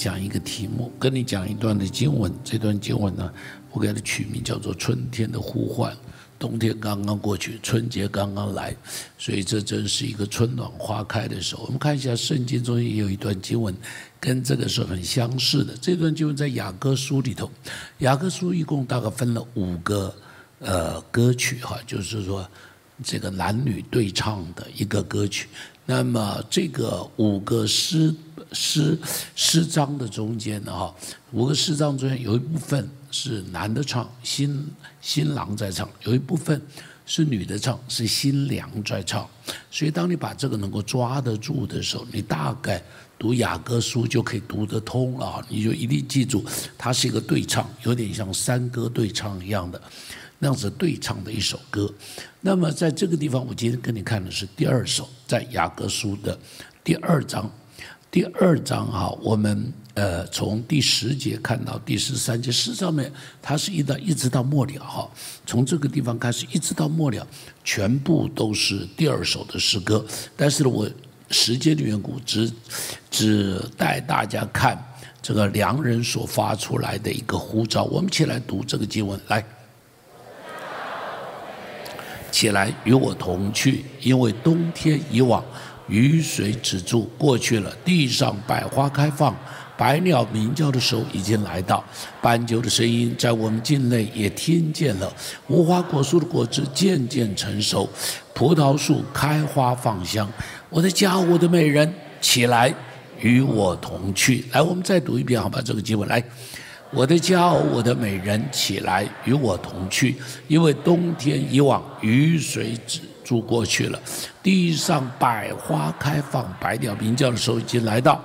讲一个题目，跟你讲一段的经文。这段经文呢，我给它取名叫做《春天的呼唤》。冬天刚刚过去，春节刚刚来，所以这真是一个春暖花开的时候。我们看一下圣经中也有一段经文，跟这个是很相似的。这段经文在雅各书里头，雅各书一共大概分了五个呃歌曲哈，就是说这个男女对唱的一个歌曲。那么这个五个诗诗诗章的中间呢哈，五个诗章中间有一部分。是男的唱，新新郎在唱；有一部分是女的唱，是新娘在唱。所以，当你把这个能够抓得住的时候，你大概读雅歌书就可以读得通了。你就一定记住，它是一个对唱，有点像山歌对唱一样的那样子对唱的一首歌。那么，在这个地方，我今天跟你看的是第二首，在雅歌书的第二章。第二章哈，我们呃从第十节看到第十三节，诗上面它是一到一直到末了哈，从这个地方开始一直到末了，全部都是第二首的诗歌。但是呢，我时间的缘故，只只带大家看这个良人所发出来的一个呼召。我们一起来读这个经文，来，起来与我同去，因为冬天已往。雨水止住，过去了。地上百花开放，百鸟鸣叫的时候已经来到。斑鸠的声音在我们境内也听见了。无花果树的果子渐渐成熟，葡萄树开花放香。我的家，我的美人，起来与我同去。来，我们再读一遍，好吧？这个经文来。我的家，我的美人，起来与我同去，因为冬天已往，雨水止。住过去了，地上百花开放，百鸟鸣叫的时候已经来到，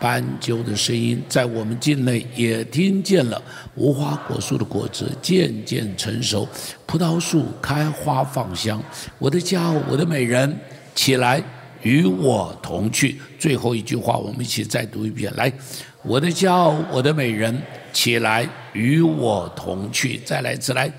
斑鸠的声音在我们境内也听见了。无花果树的果子渐渐成熟，葡萄树开花放香。我的家，我的美人，起来与我同去。最后一句话，我们一起再读一遍。来，我的骄傲，我的美人，起来与我同去。再来一次，来。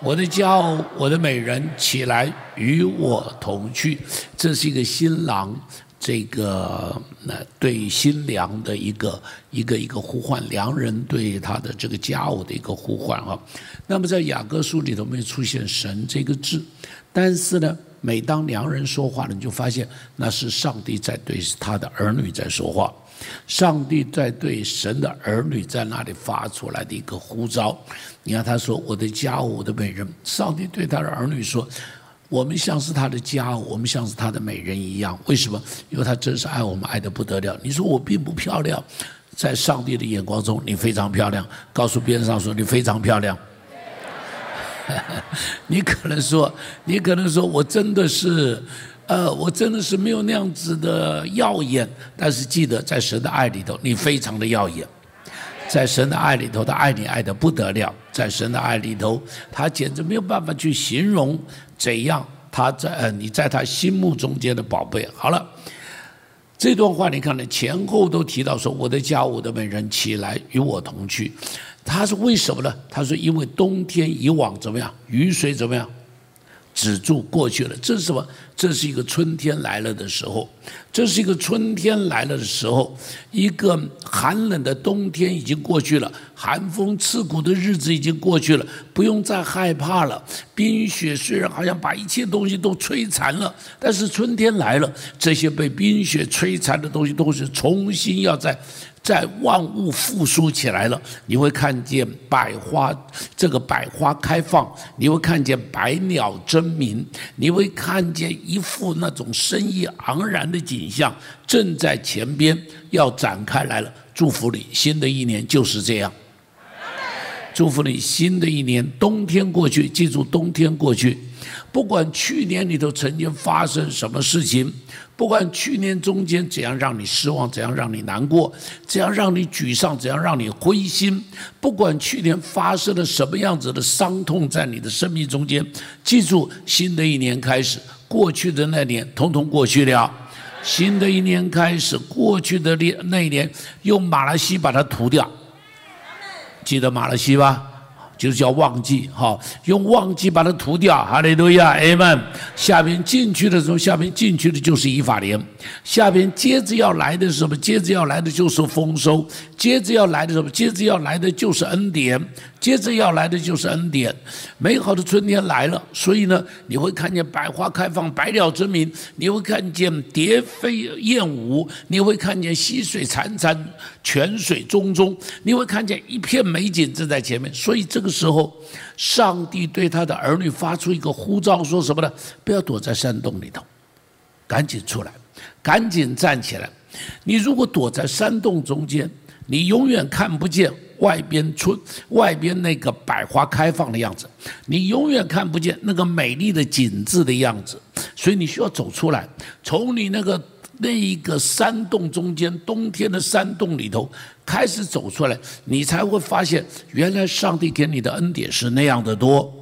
我的骄傲，我的美人，起来与我同去。这是一个新郎，这个那对新娘的一个一个一个呼唤，良人对他的这个家偶的一个呼唤啊。那么在雅各书里头没有出现“神”这个字，但是呢，每当良人说话了，你就发现那是上帝在对他的儿女在说话。上帝在对神的儿女在那里发出来的一个呼召，你看他说：“我的家，我的美人。”上帝对他的儿女说：“我们像是他的家，我们像是他的美人一样。为什么？因为他真是爱我们，爱得不得了。你说我并不漂亮，在上帝的眼光中，你非常漂亮。告诉边上说，你非常漂亮。你可能说，你可能说我真的是。”呃，我真的是没有那样子的耀眼，但是记得在神的爱里头，你非常的耀眼。在神的爱里头，他爱你爱的不得了。在神的爱里头，他简直没有办法去形容怎样他在呃你在他心目中间的宝贝。好了，这段话你看呢，前后都提到说，我的家，我的美人，起来与我同去。他是为什么呢？他说因为冬天以往怎么样，雨水怎么样。止住过去了，这是什么？这是一个春天来了的时候，这是一个春天来了的时候，一个寒冷的冬天已经过去了，寒风刺骨的日子已经过去了，不用再害怕了。冰雪虽然好像把一切东西都摧残了，但是春天来了，这些被冰雪摧残的东西都是重新要在。在万物复苏起来了，你会看见百花，这个百花开放，你会看见百鸟争鸣，你会看见一幅那种生意盎然的景象正在前边要展开来了。祝福你，新的一年就是这样。祝福你，新的一年，冬天过去，记住冬天过去。不管去年里头曾经发生什么事情，不管去年中间怎样让你失望，怎样让你难过，怎样让你沮丧，怎样让你灰心，不管去年发生了什么样子的伤痛在你的生命中间，记住，新的一年开始，过去的那年统统过去了，新的一年开始，过去的那那一年用马来西把它涂掉，记得马来西吧？就叫忘记哈，用忘记把它涂掉。哈利路亚，Amen。下边进去的时候，下边进去的就是以法莲，下边接着要来的是什么？接着要来的就是丰收，接着要来的什么？接着要来的就是恩典。接着要来的就是恩典，美好的春天来了，所以呢，你会看见百花开放，百鸟争鸣，你会看见蝶飞燕舞，你会看见溪水潺潺，泉水淙淙，你会看见一片美景正在前面。所以这个时候，上帝对他的儿女发出一个呼召，说什么呢？不要躲在山洞里头，赶紧出来，赶紧站起来。你如果躲在山洞中间，你永远看不见。外边春，外边那个百花开放的样子，你永远看不见那个美丽的景致的样子，所以你需要走出来，从你那个那一个山洞中间，冬天的山洞里头开始走出来，你才会发现，原来上帝给你的恩典是那样的多。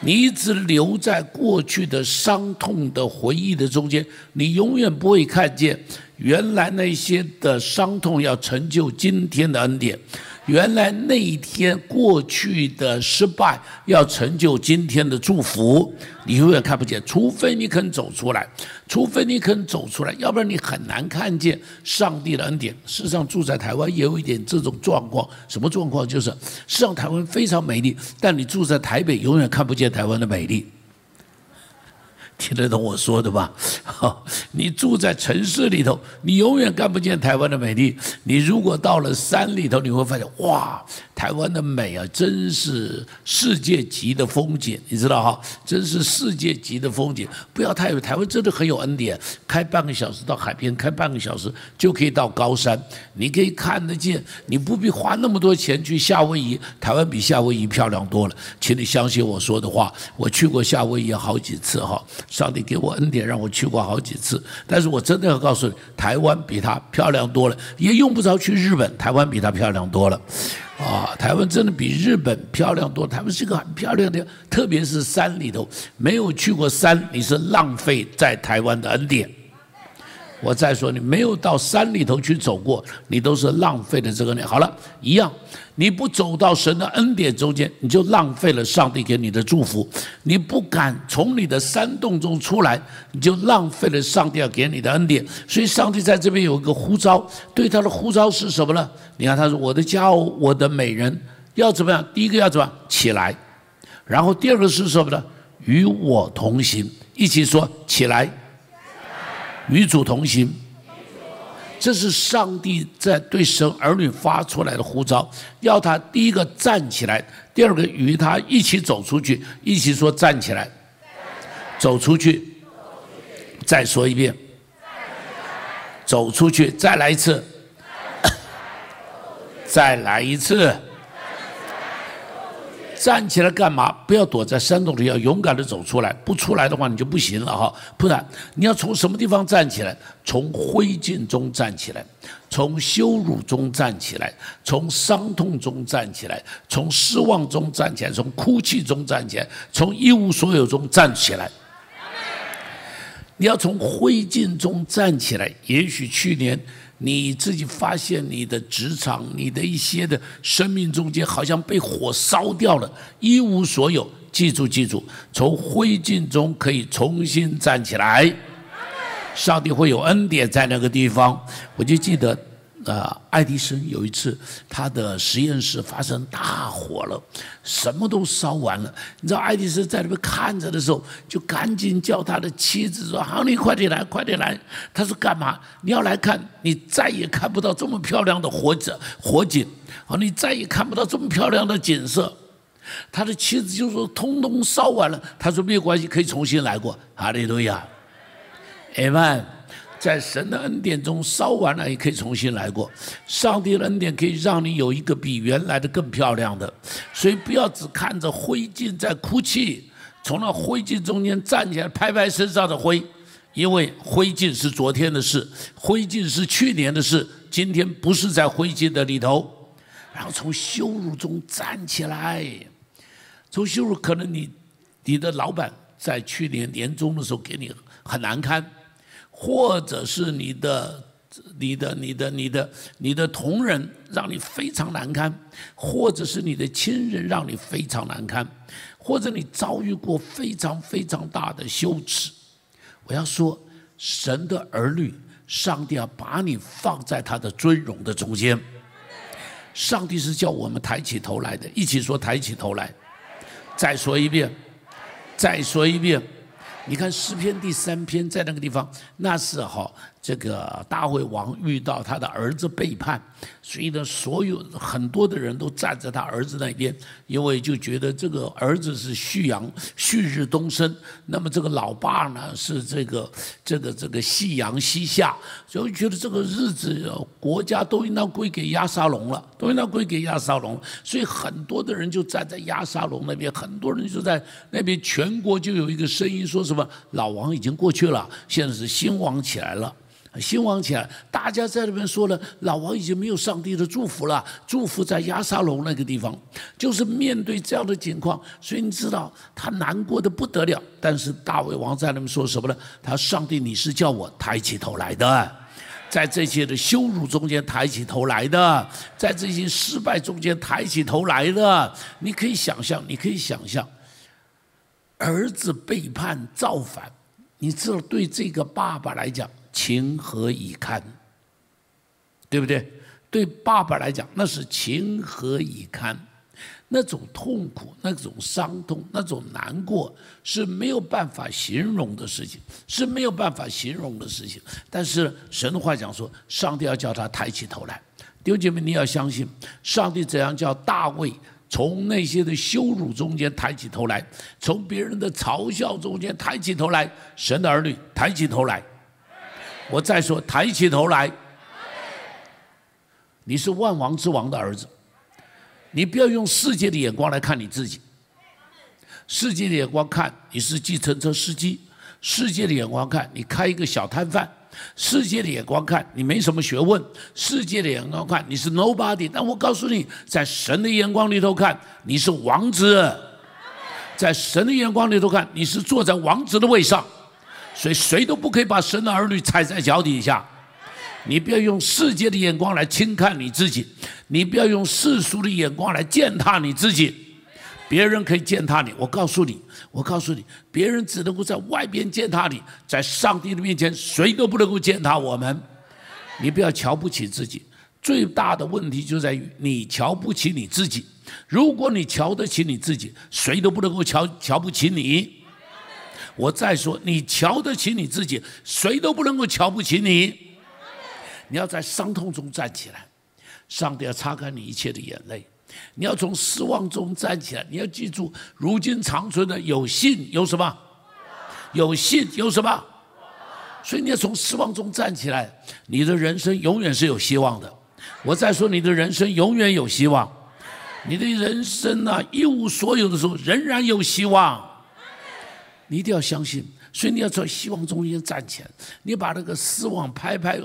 你一直留在过去的伤痛的回忆的中间，你永远不会看见原来那些的伤痛要成就今天的恩典。原来那一天过去的失败，要成就今天的祝福，你永远看不见，除非你肯走出来，除非你肯走出来，要不然你很难看见上帝的恩典。事实上，住在台湾也有一点这种状况，什么状况？就是，事实上台湾非常美丽，但你住在台北，永远看不见台湾的美丽。听得懂我说的吧？你住在城市里头，你永远看不见台湾的美丽。你如果到了山里头，你会发现，哇，台湾的美啊，真是世界级的风景，你知道哈？真是世界级的风景。不要太以为台湾真的很有恩典，开半个小时到海边，开半个小时就可以到高山，你可以看得见，你不必花那么多钱去夏威夷。台湾比夏威夷漂亮多了，请你相信我说的话。我去过夏威夷好几次哈。上帝给我恩典，让我去过好几次。但是我真的要告诉你，台湾比它漂亮多了，也用不着去日本。台湾比它漂亮多了，啊，台湾真的比日本漂亮多。台湾是一个很漂亮的，特别是山里头，没有去过山，你是浪费在台湾的恩典。我再说，你没有到山里头去走过，你都是浪费的这个。好了，一样，你不走到神的恩典中间，你就浪费了上帝给你的祝福。你不敢从你的山洞中出来，你就浪费了上帝要给你的恩典。所以，上帝在这边有一个呼召，对他的呼召是什么呢？你看，他说：“我的家，我的美人，要怎么样？第一个要怎么起来？然后第二个是什么呢？与我同行，一起说起来。”与主同行，这是上帝在对神儿女发出来的呼召，要他第一个站起来，第二个与他一起走出去，一起说站起来，走出去，再说一遍，走出去，再来一次，再来一次。站起来干嘛？不要躲在山洞里，要勇敢的走出来。不出来的话，你就不行了哈。不然，你要从什么地方站起来？从灰烬中站起来，从羞辱中站起来，从伤痛中站起来，从失望中站起来，从哭泣中站起来，从一无所有中站起来。你要从灰烬中站起来。也许去年。你自己发现你的职场、你的一些的生命中间好像被火烧掉了，一无所有。记住，记住，从灰烬中可以重新站起来。上帝会有恩典在那个地方。我就记得。啊，爱迪生有一次，他的实验室发生大火了，什么都烧完了。你知道，爱迪生在那边看着的时候，就赶紧叫他的妻子说：“好，你快点来，快点来。”他说：“干嘛？你要来看，你再也看不到这么漂亮的火景，火景。好，你再也看不到这么漂亮的景色。”他的妻子就说：“通通烧完了。”他说：“没有关系，可以重新来过。”哈利路亚，阿门。在神的恩典中烧完了，也可以重新来过。上帝的恩典可以让你有一个比原来的更漂亮的，所以不要只看着灰烬在哭泣，从那灰烬中间站起来拍拍身上的灰，因为灰烬是昨天的事，灰烬是去年的事，今天不是在灰烬的里头。然后从羞辱中站起来，从羞辱可能你你的老板在去年年终的时候给你很难堪。或者是你的你的、你的、你的、你的同仁让你非常难堪，或者是你的亲人让你非常难堪，或者你遭遇过非常非常大的羞耻。我要说，神的儿女，上帝要把你放在他的尊荣的中间。上帝是叫我们抬起头来的，一起说抬起头来。再说一遍，再说一遍。你看诗篇第三篇，在那个地方，那是哈。这个大卫王遇到他的儿子背叛，所以呢，所有很多的人都站在他儿子那边，因为就觉得这个儿子是旭阳旭日东升，那么这个老爸呢是这个这个这个夕阳西下，所以觉得这个日子国家都应当归给亚沙龙了，都应当归给亚沙龙，所以很多的人就站在亚沙龙那边，很多人就在那边，全国就有一个声音说什么老王已经过去了，现在是新王起来了。兴旺起来，大家在那边说了，老王已经没有上帝的祝福了，祝福在亚沙龙那个地方，就是面对这样的情况，所以你知道他难过的不得了。但是大卫王在那边说什么呢？他上帝，你是叫我抬起头来的，在这些的羞辱中间抬起头来的，在这些失败中间抬起头来的。你可以想象，你可以想象，儿子背叛造反，你知道对这个爸爸来讲。情何以堪？对不对？对爸爸来讲，那是情何以堪？那种痛苦、那种伤痛、那种难过，是没有办法形容的事情，是没有办法形容的事情。但是神的话讲说，上帝要叫他抬起头来。弟兄姐妹，你要相信，上帝怎样叫大卫从那些的羞辱中间抬起头来，从别人的嘲笑中间抬起头来。神的儿女抬起头来。我再说，抬起头来，你是万王之王的儿子，你不要用世界的眼光来看你自己。世界的眼光看你是计程车司机，世界的眼光看你开一个小摊贩，世界的眼光看你没什么学问，世界的眼光看你是 nobody。但我告诉你，在神的眼光里头看你是王子，在神的眼光里头看你是坐在王子的位上。所以谁都不可以把神的儿女踩在脚底下。你不要用世界的眼光来轻看你自己，你不要用世俗的眼光来践踏你自己。别人可以践踏你，我告诉你，我告诉你，别人只能够在外边践踏你，在上帝的面前，谁都不能够践踏我们。你不要瞧不起自己，最大的问题就在于你瞧不起你自己。如果你瞧得起你自己，谁都不能够瞧瞧不起你。我再说，你瞧得起你自己，谁都不能够瞧不起你。你要在伤痛中站起来，上帝要擦干你一切的眼泪。你要从失望中站起来，你要记住，如今长存的有信，有什么？有信，有什么？所以你要从失望中站起来，你的人生永远是有希望的。我再说，你的人生永远有希望。你的人生呢，一无所有的时候，仍然有希望。你一定要相信，所以你要在希望中间站起来。你把那个失望拍拍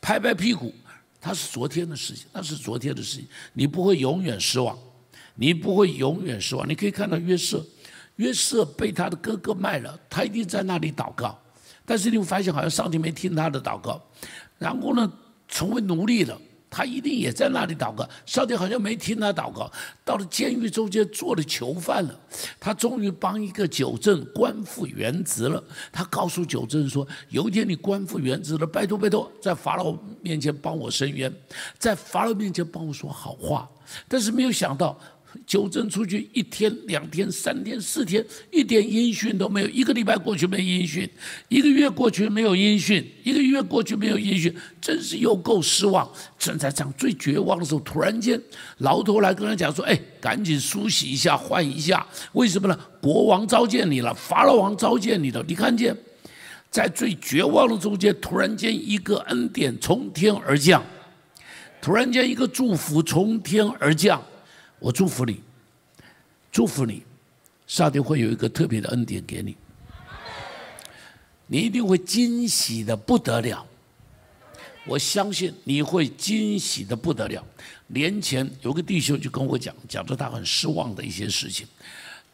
拍拍屁股，它是昨天的事情，那是昨天的事情。你不会永远失望，你不会永远失望。你可以看到约瑟，约瑟被他的哥哥卖了，他一定在那里祷告，但是你会发现好像上帝没听他的祷告，然后呢，成为奴隶了。他一定也在那里祷告，上帝好像没听他祷告。到了监狱中间做了囚犯了，他终于帮一个九正官复原职了。他告诉九正说：“有一天你官复原职了，拜托拜托，在法老面前帮我伸冤，在法老面前帮我说好话。”但是没有想到。纠正出去一天、两天、三天、四天，一点音讯都没有。一个礼拜过去没音讯，一个月过去没有音讯，一个月过去没有音讯，真是又够失望。正在这样最绝望的时候，突然间，牢头来跟他讲说：“哎，赶紧梳洗一下，换一下。为什么呢？国王召见你了，法老王召见你了。你看见，在最绝望的中间，突然间一个恩典从天而降，突然间一个祝福从天而降。”我祝福你，祝福你，上帝会有一个特别的恩典给你，你一定会惊喜的不得了。我相信你会惊喜的不得了。年前有个弟兄就跟我讲，讲着他很失望的一些事情。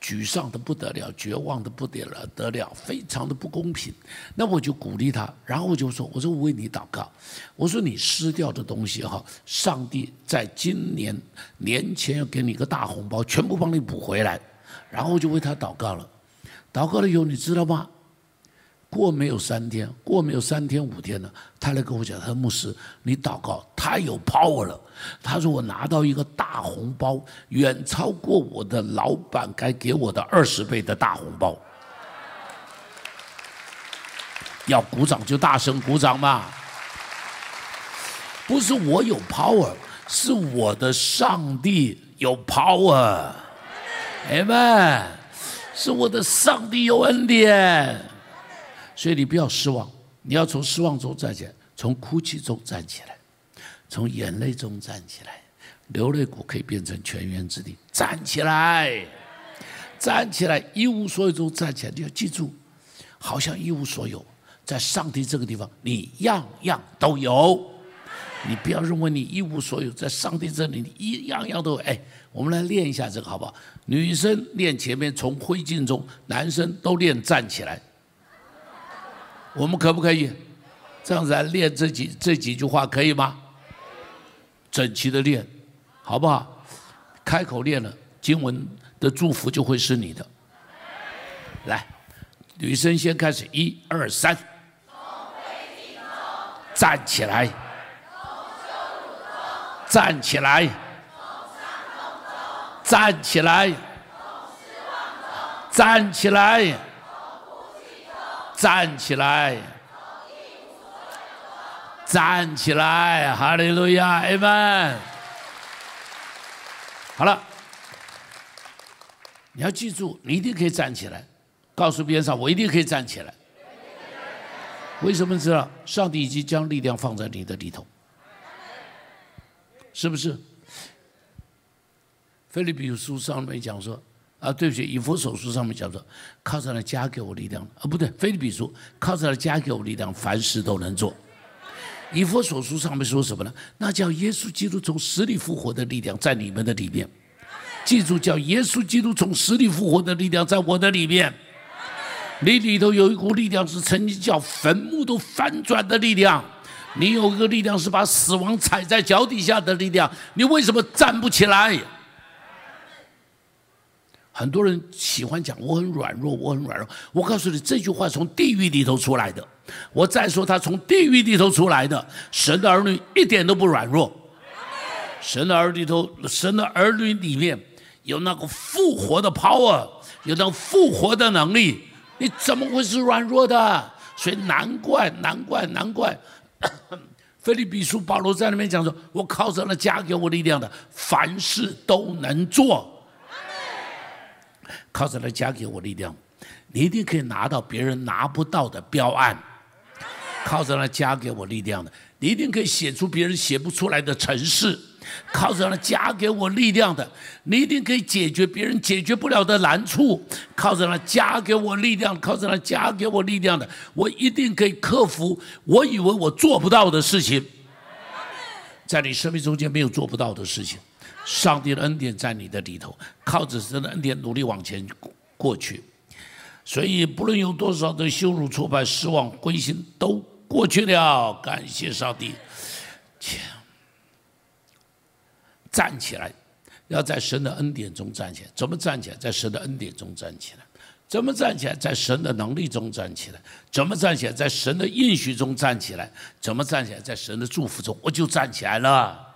沮丧的不得了，绝望的不得了，得了，非常的不公平。那我就鼓励他，然后我就说：“我说我为你祷告，我说你失掉的东西哈，上帝在今年年前要给你个大红包，全部帮你补回来。”然后我就为他祷告了，祷告了以后，你知道吗？过没有三天，过没有三天五天了，他来跟我讲，他说牧师，你祷告他有 power 了。他说我拿到一个大红包，远超过我的老板该给我的二十倍的大红包。要鼓掌就大声鼓掌嘛！不是我有 power，是我的上帝有 power。哎们，是我的上帝有恩典。所以你不要失望，你要从失望中站起来，从哭泣中站起来，从眼泪中站起来，流泪谷可以变成泉源之地。站起来，站起来，一无所有中站起来。你要记住，好像一无所有，在上帝这个地方，你样样都有。你不要认为你一无所有，在上帝这里，你一样样都有。哎，我们来练一下这个好不好？女生练前面从灰烬中，男生都练站起来。我们可不可以这样子来练这几这几句话，可以吗？整齐的练，好不好？开口练了，经文的祝福就会是你的。来，女生先开始，一二三，站起来，站起来，站起来，站起来。站起来！站起来！哈利路亚，阿门。好了，你要记住，你一定可以站起来。告诉边上，我一定可以站起来。为什么知道？上帝已经将力量放在你的里头，是不是？菲利比书上面讲说。啊，对不起，以弗所书上面讲说，靠着来加给我力量。啊，不对，菲利比书靠着来加给我力量，凡事都能做。以弗所书上面说什么呢？那叫耶稣基督从死里复活的力量在你们的里面。记住，叫耶稣基督从死里复活的力量在我的里面。你里头有一股力量是曾经叫坟墓都翻转的力量，你有一个力量是把死亡踩在脚底下的力量。你为什么站不起来？很多人喜欢讲我很软弱，我很软弱。我告诉你，这句话从地狱里头出来的。我再说，他从地狱里头出来的。神的儿女一点都不软弱。神的儿女头，神的儿女里面有那个复活的 power，有那复活的能力。你怎么会是软弱的？所以难怪，难怪，难怪。菲利比书保罗在那边讲说：“我靠着那加给我力量的，凡事都能做。”靠着来加给我力量，你一定可以拿到别人拿不到的标案。靠着来加给我力量的，你一定可以写出别人写不出来的城市。靠着来加给我力量的，你一定可以解决别人解决不了的难处。靠着来加给我力量，靠着来加给我力量的，我一定可以克服我以为我做不到的事情。在你生命中间没有做不到的事情。上帝的恩典在你的里头，靠着神的恩典努力往前过去，所以不论有多少的羞辱、挫败、失望、灰心，都过去了。感谢上帝，站起来，要在神的恩典中站起来。怎么站起来？在神的恩典中站起来。怎么站起来？在神的能力中站起来。怎么站起来？在神的应许中站起来。怎么站起来？在神的祝福中，我就站起来了。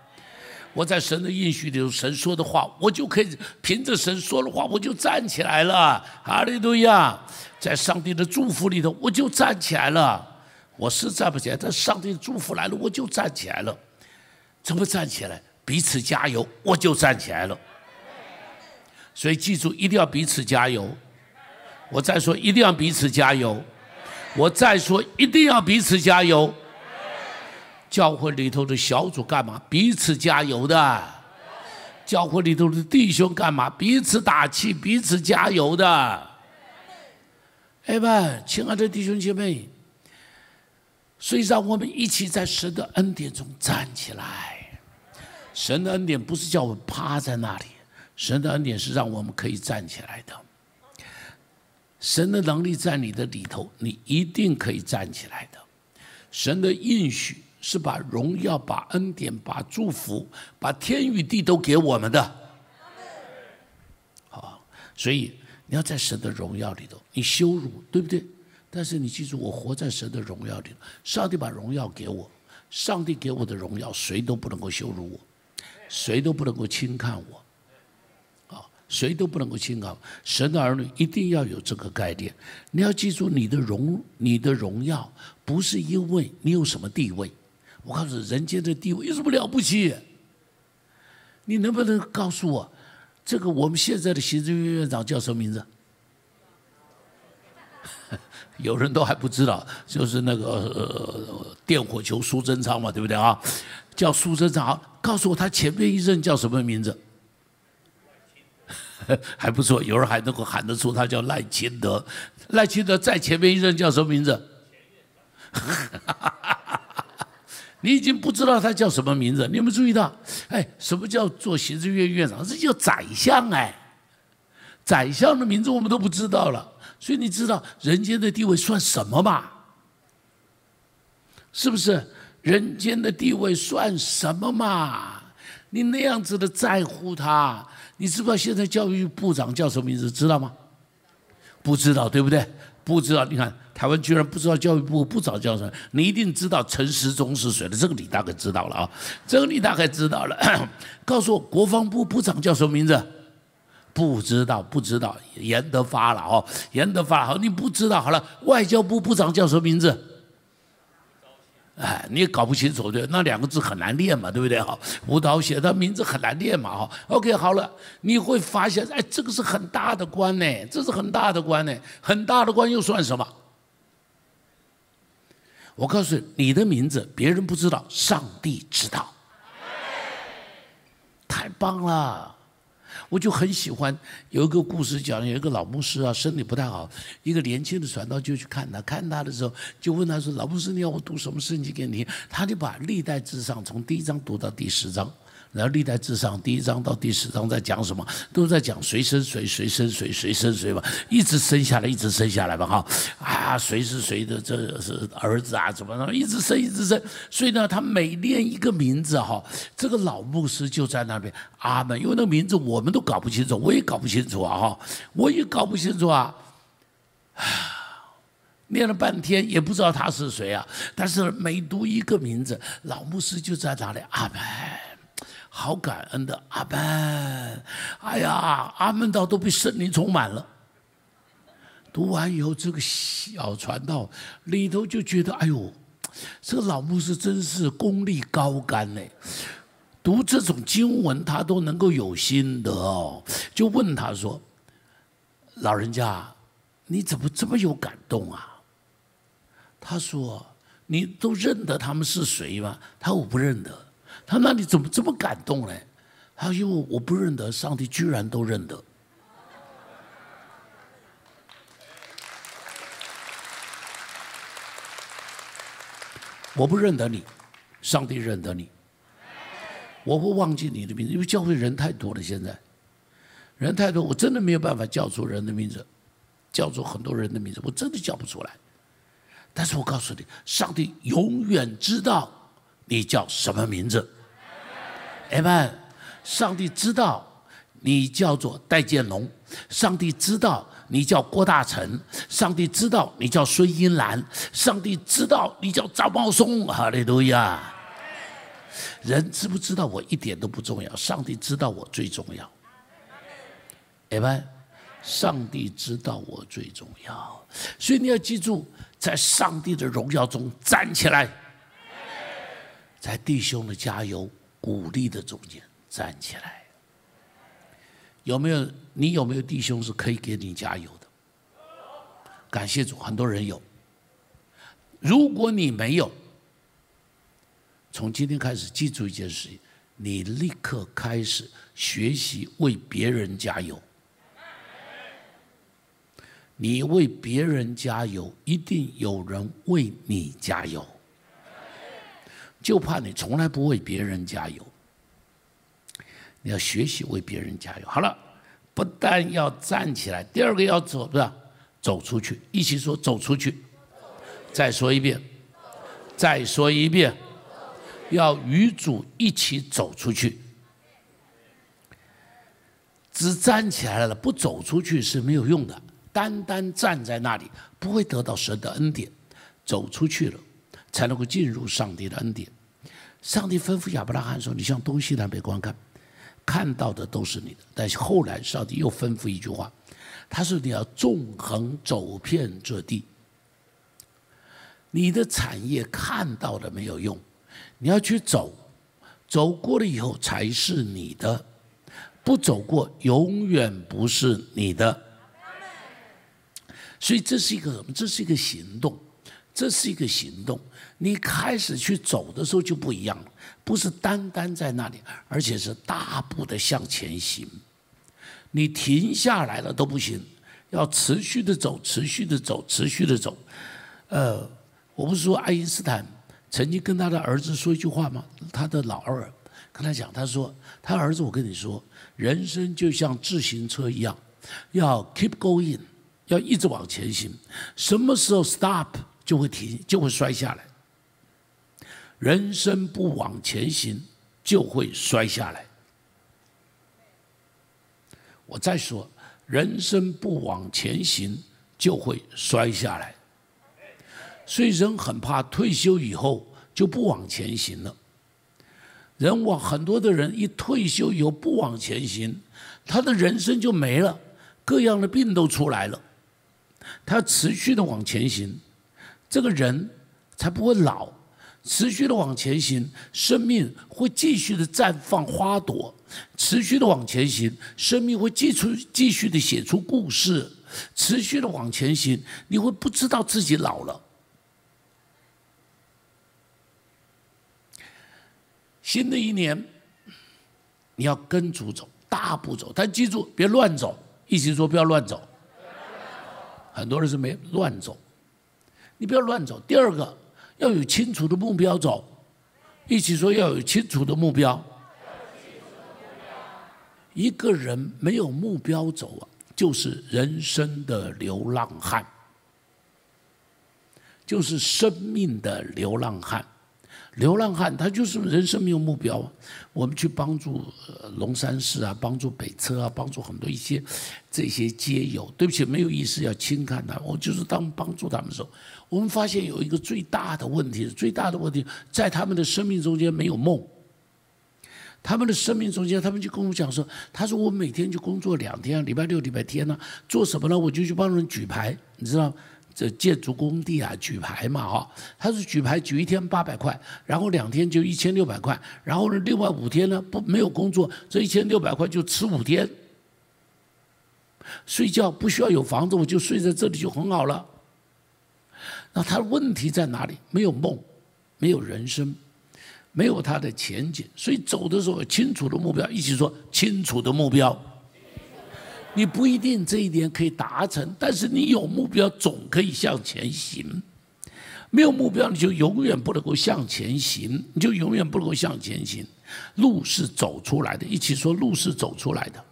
我在神的应许里头，神说的话，我就可以凭着神说的话，我就站起来了。哈利路亚！在上帝的祝福里头，我就站起来了。我是站不起来，但上帝的祝福来了，我就站起来了。怎么站起来？彼此加油，我就站起来了。所以记住，一定要彼此加油。我再说，一定要彼此加油。我再说，一定要彼此加油。教会里头的小组干嘛？彼此加油的。教会里头的弟兄干嘛？彼此打气，彼此加油的。哎们，亲爱的弟兄姐妹，所以让我们一起在神的恩典中站起来。神的恩典不是叫我趴在那里，神的恩典是让我们可以站起来的。神的能力在你的里头，你一定可以站起来的。神的应许是把荣耀、把恩典、把祝福、把天与地都给我们的。好，所以你要在神的荣耀里头，你羞辱，对不对？但是你记住，我活在神的荣耀里，上帝把荣耀给我，上帝给我的荣耀，谁都不能够羞辱我，谁都不能够轻看我。谁都不能够轻看神的儿女，一定要有这个概念。你要记住，你的荣，你的荣耀，不是因为你有什么地位。我告诉你，人间的地位有什么了不起？你能不能告诉我，这个我们现在的行政院院长叫什么名字？有人都还不知道，就是那个电火球苏贞昌嘛，对不对啊？叫苏贞昌，告诉我他前面一任叫什么名字？还不错，有人还能够喊得出他叫赖清德。赖清德在前面一任叫什么名字？你已经不知道他叫什么名字。你有没有注意到？哎，什么叫做行政院院长？这叫宰相哎！宰相的名字我们都不知道了。所以你知道人间的地位算什么吗？是不是？人间的地位算什么嘛？你那样子的在乎他。你知不知道现在教育部长叫什么名字？知道吗？不知道，对不对？不知道。你看台湾居然不知道教育部部长叫什么？你一定知道陈时中是谁的？这个你大概知道了啊，这个你大概知道了。告诉我，国防部部长叫什么名字？不知道，不知道。严德发了哦，严德发好，你不知道好了。外交部部长叫什么名字？哎，你也搞不清楚对？那两个字很难念嘛，对不对？哈，吴韬写的名字很难念嘛，哈。OK，好了，你会发现，哎，这个是很大的官呢，这是很大的官呢，很大的官又算什么？我告诉你，你的名字别人不知道，上帝知道，太棒了。我就很喜欢有一个故事讲，有一个老牧师啊，身体不太好，一个年轻的传道就去看他，看他的时候就问他说：“老牧师，你要我读什么圣经给你听？”他就把历代至上从第一章读到第十章。然后历代至上第一章到第十章在讲什么？都在讲谁生谁，谁生谁，谁生谁吧，一直生下来，一直生下来吧，哈啊，谁是谁的这是儿子啊？怎么怎么？一直生，一直生。所以呢，他每念一个名字哈，这个老牧师就在那边阿门，因为那个名字我们都搞不清楚，我也搞不清楚啊，哈，我也搞不清楚啊，念了半天也不知道他是谁啊。但是每读一个名字，老牧师就在那里阿门。好感恩的阿门，哎呀，阿门道都被圣灵充满了。读完以后，这个小传道里头就觉得，哎呦，这个老牧师真是功力高干呢。读这种经文，他都能够有心得哦。就问他说：“老人家，你怎么这么有感动啊？”他说：“你都认得他们是谁吗？”他说：“我不认得。”他那你怎么这么感动呢？他说：“因为我不认得上帝，居然都认得。我不认得你，上帝认得你。我会忘记你的名字，因为教会人太多了。现在人太多，我真的没有办法叫出人的名字，叫出很多人的名字，我真的叫不出来。但是我告诉你，上帝永远知道。”你叫什么名字？哎们，上帝知道你叫做戴建龙，上帝知道你叫郭大成，上帝知道你叫孙英兰，上帝知道你叫张茂松。哈利路亚！人知不知道我一点都不重要，上帝知道我最重要。哎们，上帝知道我最重要，所以你要记住，在上帝的荣耀中站起来。在弟兄的加油、鼓励的中间站起来，有没有？你有没有弟兄是可以给你加油的？感谢主，很多人有。如果你没有，从今天开始记住一件事情：你立刻开始学习为别人加油。你为别人加油，一定有人为你加油。就怕你从来不为别人加油，你要学习为别人加油。好了，不但要站起来，第二个要走不是走出去，一起说走出去。再说一遍，再说一遍，要与主一起走出去。只站起来了，不走出去是没有用的。单单站在那里，不会得到神的恩典。走出去了，才能够进入上帝的恩典。上帝吩咐亚伯拉罕说：“你向东西南北观看，看到的都是你的。”但是后来，上帝又吩咐一句话，他说：“你要纵横走遍这地。你的产业看到的没有用，你要去走，走过了以后才是你的。不走过，永远不是你的。所以这是一个什么？这是一个行动。”这是一个行动，你开始去走的时候就不一样了，不是单单在那里，而且是大步的向前行。你停下来了都不行，要持续的走，持续的走，持续的走。呃，我不是说爱因斯坦曾经跟他的儿子说一句话吗？他的老二跟他讲，他说：“他儿子，我跟你说，人生就像自行车一样，要 keep going，要一直往前行。什么时候 stop？” 就会停，就会摔下来。人生不往前行，就会摔下来。我再说，人生不往前行，就会摔下来。所以人很怕退休以后就不往前行了。人往很多的人一退休以后不往前行，他的人生就没了，各样的病都出来了。他持续的往前行。这个人才不会老，持续的往前行，生命会继续的绽放花朵；持续的往前行，生命会继续继续的写出故事；持续的往前行，你会不知道自己老了。新的一年，你要跟主走，大步走，但记住别乱走。一起说不要乱走。很多人是没乱走。你不要乱走。第二个，要有清楚的目标走。一起说要有清楚的目标。一个人没有目标走啊，就是人生的流浪汉，就是生命的流浪汉。流浪汉他就是人生没有目标。我们去帮助龙山市啊，帮助北车啊，帮助很多一些这些街友。对不起，没有意思要轻看他。我就是当帮助他们的时候。我们发现有一个最大的问题，最大的问题在他们的生命中间没有梦。他们的生命中间，他们就跟我讲说：“他说我每天就工作两天，礼拜六、礼拜天呢，做什么呢？我就去帮人举牌，你知道，这建筑工地啊，举牌嘛，哈。他说举牌举一天八百块，然后两天就一千六百块，然后呢，另外五天呢不没有工作，这一千六百块就吃五天，睡觉不需要有房子，我就睡在这里就很好了。”那他的问题在哪里？没有梦，没有人生，没有他的前景。所以走的时候清楚的目标，一起说清楚的目标。你不一定这一点可以达成，但是你有目标，总可以向前行。没有目标，你就永远不能够向前行，你就永远不能够向前行。路是走出来的，一起说路是走出来的。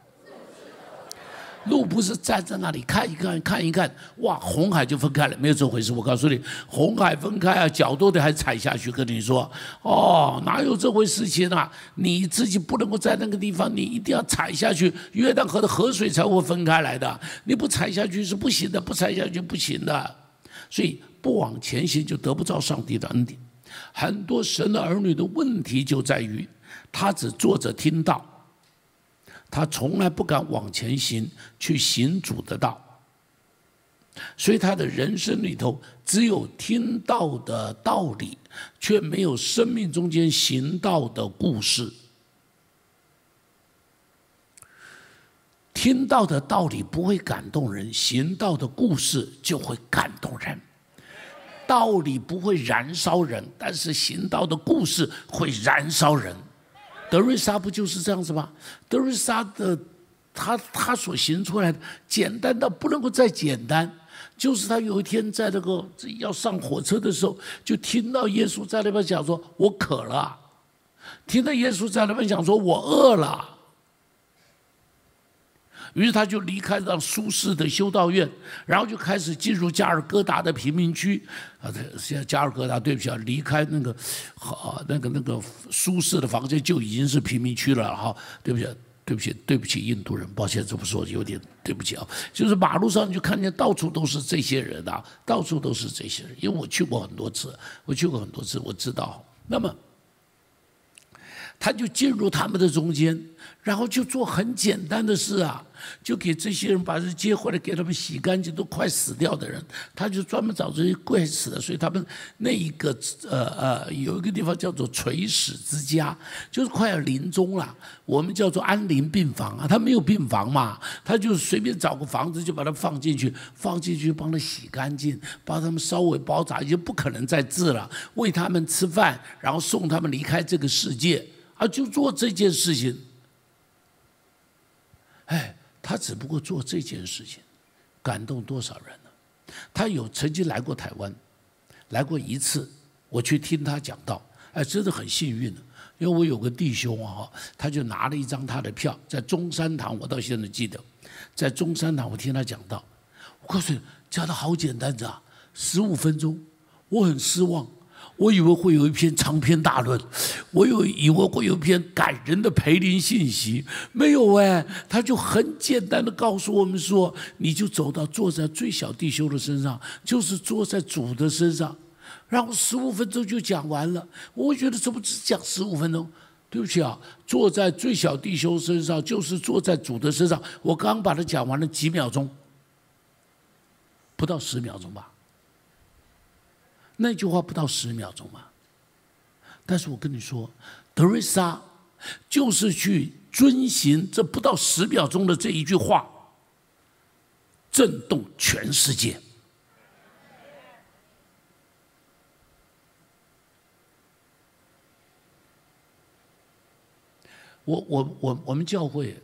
路不是站在那里看一看看一看，哇，红海就分开了，没有这回事。我告诉你，红海分开啊，脚都得还踩下去。跟你说，哦，哪有这回事情啊？你自己不能够在那个地方，你一定要踩下去，约旦河的河水才会分开来的。你不踩下去是不行的，不踩下去不行的。所以不往前行就得不到上帝的恩典。很多神的儿女的问题就在于，他只坐着听到。他从来不敢往前行，去行主的道，所以他的人生里头只有听到的道理，却没有生命中间行道的故事。听到的道理不会感动人，行道的故事就会感动人。道理不会燃烧人，但是行道的故事会燃烧人。德瑞莎不就是这样子吗？德瑞莎的，他他所行出来的简单到不能够再简单，就是他有一天在那个要上火车的时候，就听到耶稣在那边讲说：“我渴了。”听到耶稣在那边讲说：“我饿了。”于是他就离开了舒适的修道院，然后就开始进入加尔各答的贫民区。啊，现在加尔各答，对不起啊，离开那个好那个那个舒适的房间就已经是贫民区了哈。对不起，对不起，对不起，印度人，抱歉这么说有点对不起啊。就是马路上就看见到处都是这些人啊，到处都是这些人，因为我去过很多次，我去过很多次，我知道。那么。他就进入他们的中间，然后就做很简单的事啊，就给这些人把人接回来，给他们洗干净，都快死掉的人，他就专门找这些快死的。所以他们那一个呃呃，有一个地方叫做垂死之家，就是快要临终了，我们叫做安宁病房啊。他没有病房嘛，他就随便找个房子就把它放进去，放进去帮他洗干净，帮他们稍微包扎，已经不可能再治了，喂他们吃饭，然后送他们离开这个世界。啊，就做这件事情，哎，他只不过做这件事情，感动多少人呢？他有曾经来过台湾，来过一次，我去听他讲道，哎，真的很幸运，因为我有个弟兄啊，他就拿了一张他的票，在中山堂，我到现在记得，在中山堂，我听他讲道，我告诉你，讲的好简单的，十五分钟，我很失望。我以为会有一篇长篇大论，我有以为会有一篇感人的培灵信息，没有哎，他就很简单的告诉我们说，你就走到坐在最小弟兄的身上，就是坐在主的身上，然后十五分钟就讲完了。我觉得怎么只讲十五分钟？对不起啊，坐在最小弟兄身上就是坐在主的身上。我刚把它讲完了几秒钟，不到十秒钟吧。那句话不到十秒钟嘛，但是我跟你说，德瑞莎就是去遵循这不到十秒钟的这一句话，震动全世界。我我我我们教会。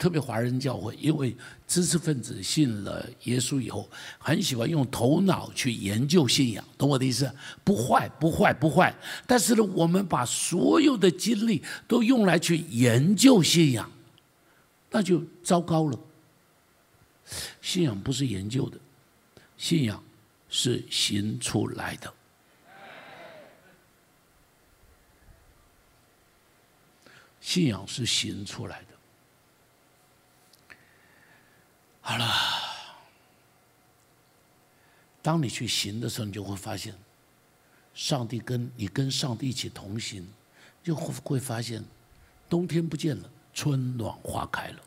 特别华人教会，因为知识分子信了耶稣以后，很喜欢用头脑去研究信仰，懂我的意思？不坏，不坏，不坏。但是呢，我们把所有的精力都用来去研究信仰，那就糟糕了。信仰不是研究的，信仰是行出来的。信仰是行出来的。好了，当你去行的时候，你就会发现，上帝跟你跟上帝一起同行，就会会发现，冬天不见了，春暖花开了。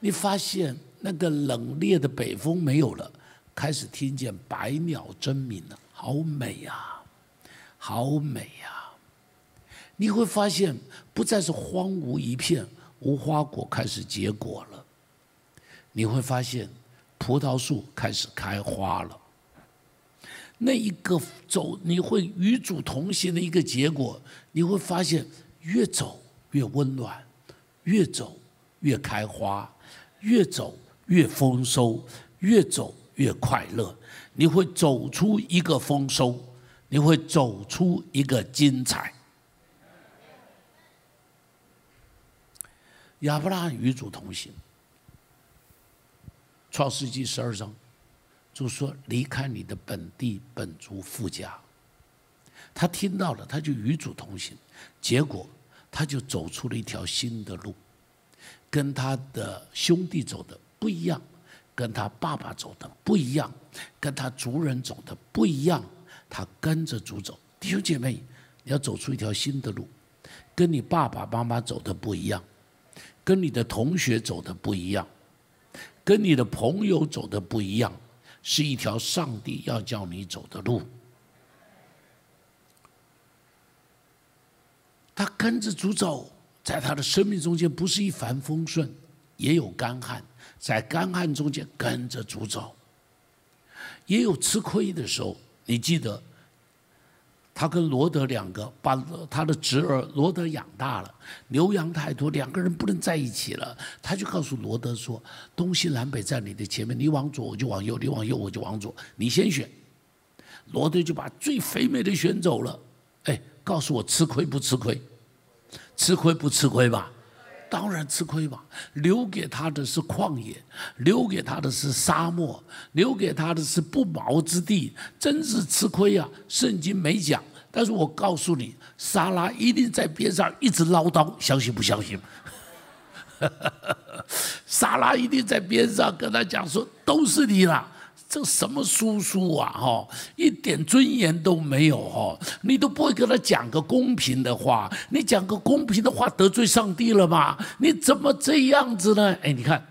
你发现那个冷冽的北风没有了，开始听见百鸟争鸣了，好美呀，好美呀！你会发现，不再是荒芜一片，无花果开始结果了。你会发现，葡萄树开始开花了。那一个走，你会与主同行的一个结果，你会发现越走越温暖，越走越开花，越走越丰收，越走越快乐。你会走出一个丰收，你会走出一个精彩。亚伯拉罕与主同行。创世纪十二章，就说离开你的本地本族富家。他听到了，他就与主同行，结果他就走出了一条新的路，跟他的兄弟走的不一样，跟他爸爸走的不一样，跟他族人走的不一样。他跟着主走，弟兄姐妹，你要走出一条新的路，跟你爸爸妈妈走的不一样，跟你的同学走的不一样。跟你的朋友走的不一样，是一条上帝要叫你走的路。他跟着主走，在他的生命中间不是一帆风顺，也有干旱，在干旱中间跟着主走，也有吃亏的时候。你记得？他跟罗德两个把他的侄儿罗德养大了，牛羊太多，两个人不能在一起了。他就告诉罗德说：“东西南北在你的前面，你往左我就往右，你往右我就往左，你先选。”罗德就把最肥美的选走了。哎，告诉我吃亏不吃亏？吃亏不吃亏吧？当然吃亏嘛。留给他的是旷野，留给他的是沙漠，留给他的是不毛之地，真是吃亏啊！圣经没讲，但是我告诉你，莎拉一定在边上一直唠叨，相信不相信？莎拉一定在边上跟他讲说：“都是你啦。”这什么叔叔啊，哈，一点尊严都没有哈！你都不会跟他讲个公平的话，你讲个公平的话得罪上帝了吗？你怎么这样子呢？哎，你看，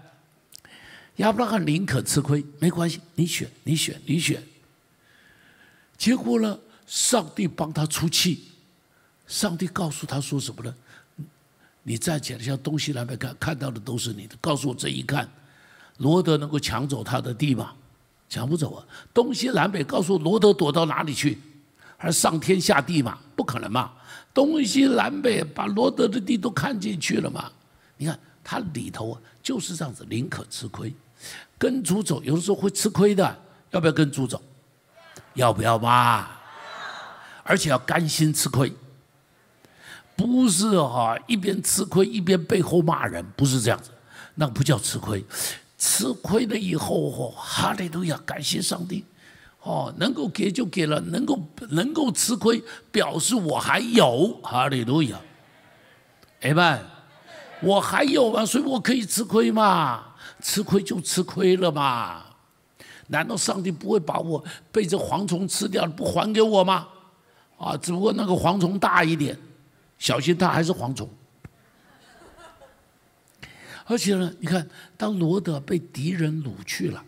亚伯拉罕宁可吃亏，没关系，你选，你选，你选。结果呢，上帝帮他出气，上帝告诉他说什么呢？你站起来向东西南北看，看到的都是你的。告诉我这一看，罗德能够抢走他的地吗？抢不走啊！东西南北，告诉罗德躲到哪里去？还上天下地嘛？不可能嘛！东西南北把罗德的地都看进去了嘛？你看他里头，就是这样子，宁可吃亏，跟猪走，有的时候会吃亏的。要不要跟猪走？要不要嘛？而且要甘心吃亏，不是哈，一边吃亏一边背后骂人，不是这样子，那不叫吃亏。吃亏了以后，哦，哈利路亚，感谢上帝，哦，能够给就给了，能够能够吃亏，表示我还有，哈利路亚，哎们，我还有嘛，所以我可以吃亏嘛，吃亏就吃亏了嘛，难道上帝不会把我被这蝗虫吃掉，不还给我吗？啊，只不过那个蝗虫大一点，小心它还是蝗虫。而且呢，你看，当罗德被敌人掳去了，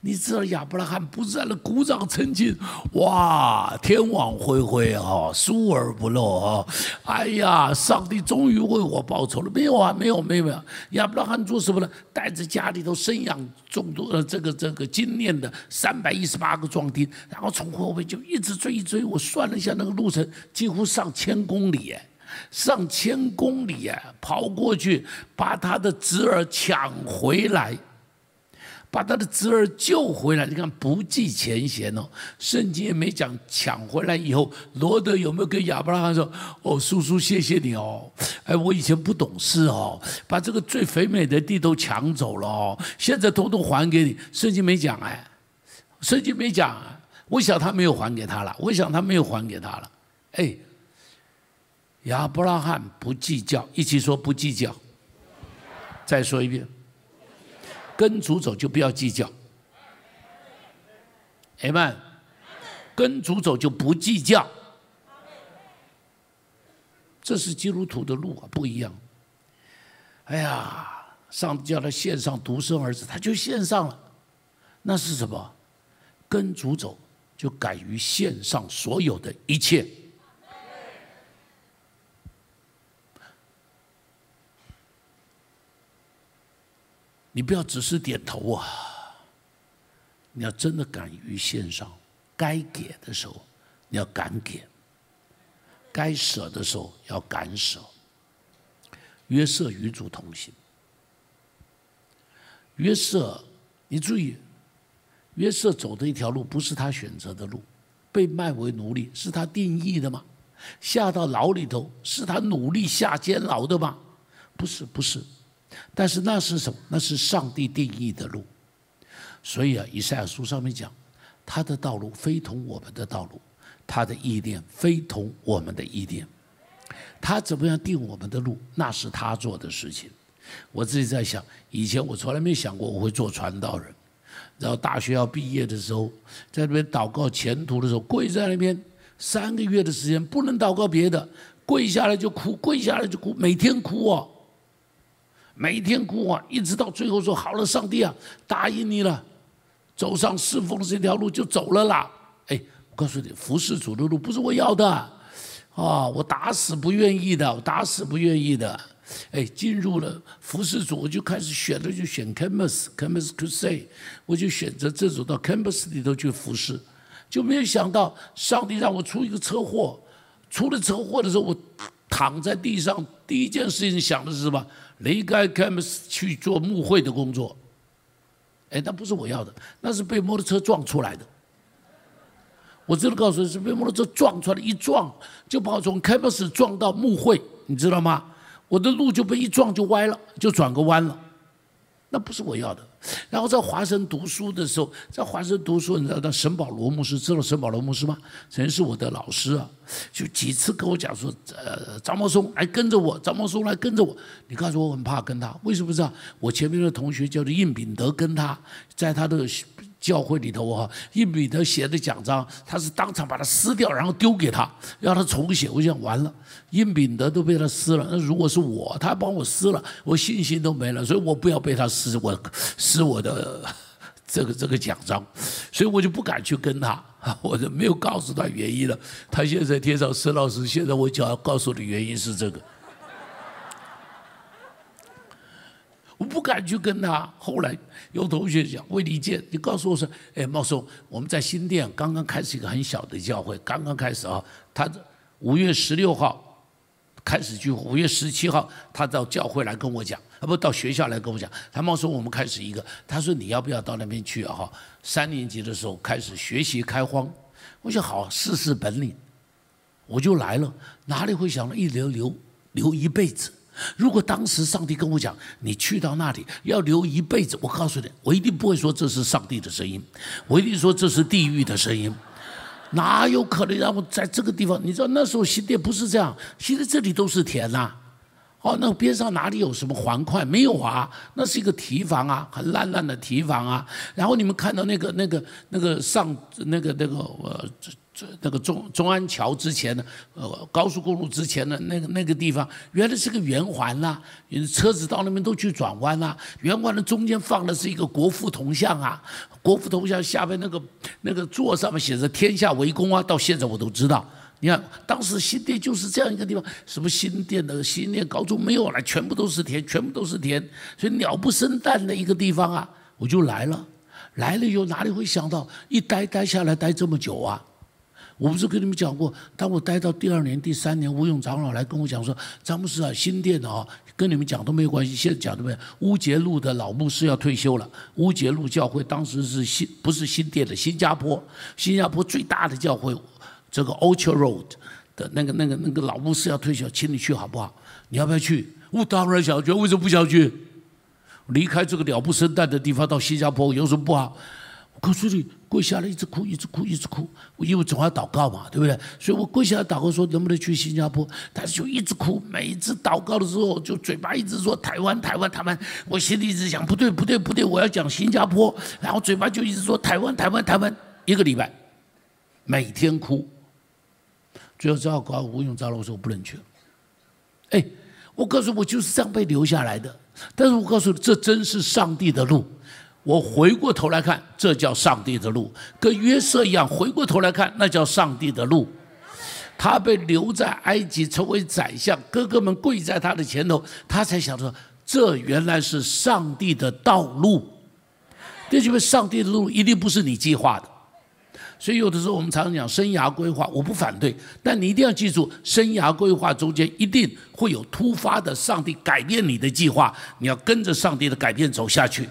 你知道亚伯拉罕不在那鼓掌称庆，哇，天网恢恢哈，疏而不漏哈，哎呀，上帝终于为我报仇了，没有啊，没有，没有，没有。亚伯拉罕做什么呢？带着家里头生养众多的这个这个精炼的三百一十八个壮丁，然后从后面就一直追一追，我算了一下那个路程，几乎上千公里。上千公里啊，跑过去把他的侄儿抢回来，把他的侄儿救回来。你看不计前嫌哦，圣经也没讲抢回来以后，罗德有没有跟亚伯拉罕说：“哦，叔叔，谢谢你哦，哎，我以前不懂事哦，把这个最肥美的地都抢走了哦，现在统统还给你。”圣经没讲哎，圣经没讲，我想他没有还给他了，我想他没有还给他了，哎。亚伯拉罕不计较，一起说不计较。再说一遍，跟主走就不要计较。哎们，跟主走就不计较。这是基督徒的路啊，不一样。哎呀，上帝叫他献上独生儿子，他就献上了。那是什么？跟主走就敢于献上所有的一切。你不要只是点头啊！你要真的敢于献上，该给的时候你要敢给，该舍的时候要敢舍。约瑟与主同行。约瑟，你注意，约瑟走的一条路不是他选择的路，被卖为奴隶是他定义的吗？下到牢里头是他努力下监牢的吗？不是，不是。但是那是什么？那是上帝定义的路。所以啊，以赛亚书上面讲，他的道路非同我们的道路，他的意念非同我们的意念。他怎么样定我们的路？那是他做的事情。我自己在想，以前我从来没想过我会做传道人。然后大学要毕业的时候，在那边祷告前途的时候，跪在那边三个月的时间，不能祷告别的，跪下来就哭，跪下来就哭，每天哭哦。每天哭啊，一直到最后说好了，上帝啊，答应你了，走上侍奉这条路就走了啦。哎，我告诉你，服侍主的路不是我要的，啊，我打死不愿意的，我打死不愿意的。哎，进入了服侍主，我就开始选了，就选 campus，campus to say，我就选择这组到 campus 里头去服侍，就没有想到上帝让我出一个车祸，出了车祸的时候，我躺在地上，第一件事情想的是什么？离开开幕式去做牧会的工作，哎，那不是我要的，那是被摩托车撞出来的。我真的告诉你，是被摩托车撞出来的，一撞就把我从开幕式撞到牧会，你知道吗？我的路就被一撞就歪了，就转个弯了，那不是我要的。然后在华生读书的时候，在华生读书，你知道那沈保罗牧师知道沈保罗牧师吗？曾经是我的老师啊，就几次跟我讲说，呃，张茂松来跟着我，张茂松来跟着我。你告诉我，我很怕跟他，为什么知道？我前面的同学叫做应秉德，跟他在他的。教会里头哈，印彼得写的奖章，他是当场把它撕掉，然后丢给他，让他重写。我想完了，印彼得都被他撕了，那如果是我，他帮我撕了，我信心都没了。所以我不要被他撕，我撕我的这个这个奖章，所以我就不敢去跟他，我就没有告诉他原因了。他现在天上，施老师，现在我就要告诉你原因是这个。我不敢去跟他。后来有同学讲：“魏立健，你告诉我说，哎，茂松，我们在新店刚刚开始一个很小的教会，刚刚开始啊。他五月十六号开始聚会，五月十七号他到教会来跟我讲，啊，不到学校来跟我讲。他茂松，我们开始一个，他说你要不要到那边去啊？哈，三年级的时候开始学习开荒。我想好试试本领，我就来了。哪里会想到一留留留一辈子？”如果当时上帝跟我讲，你去到那里要留一辈子，我告诉你，我一定不会说这是上帝的声音，我一定说这是地狱的声音，哪有可能让我在这个地方？你知道那时候新店不是这样，现在这里都是田呐，哦，那边上哪里有什么环块？没有啊，那是一个堤防啊，很烂烂的堤防啊。然后你们看到那个那个那个上那个那个呃。那个中中安桥之前的，呃，高速公路之前的那个那个地方，原来是个圆环呐，车子到那边都去转弯呐。圆环的中间放的是一个国父铜像啊，国父铜像下面那个那个座上面写着“天下为公”啊，到现在我都知道。你看，当时新店就是这样一个地方，什么新店的新店高中没有了，全部都是田，全部都是田，所以鸟不生蛋的一个地方啊，我就来了，来了以后哪里会想到一待待下来待这么久啊？我不是跟你们讲过，当我待到第二年、第三年，吴勇长老来跟我讲说：“詹姆斯啊，新店的啊，跟你们讲都没有关系。现在讲的没有，乌节路的老牧师要退休了。乌节路教会当时是新，不是新店的，新加坡，新加坡最大的教会，这个 Orchard Road 的那个、那个、那个老牧师要退休，请你去好不好？你要不要去？我当然想去，为什么不想去？离开这个鸟不生蛋的地方到新加坡有什么不好？我告诉你。”跪下来，一直哭，一直哭，一直哭。我因为总要祷告嘛，对不对？所以我跪下来祷告说，能不能去新加坡？但是就一直哭。每一次祷告的时候，就嘴巴一直说台湾，台湾，台湾。我心里一直想，不对，不对，不对，我要讲新加坡。然后嘴巴就一直说台湾，台湾，台湾。一个礼拜，每天哭。最后只好告吴永昭了，我说我不能去了。哎，我告诉我就是这样被留下来的。但是我告诉你，这真是上帝的路。我回过头来看，这叫上帝的路，跟约瑟一样。回过头来看，那叫上帝的路。他被留在埃及，成为宰相，哥哥们跪在他的前头，他才想说：这原来是上帝的道路。这就是上帝的路，一定不是你计划的。所以有的时候我们常常讲生涯规划，我不反对，但你一定要记住，生涯规划中间一定会有突发的上帝改变你的计划，你要跟着上帝的改变走下去。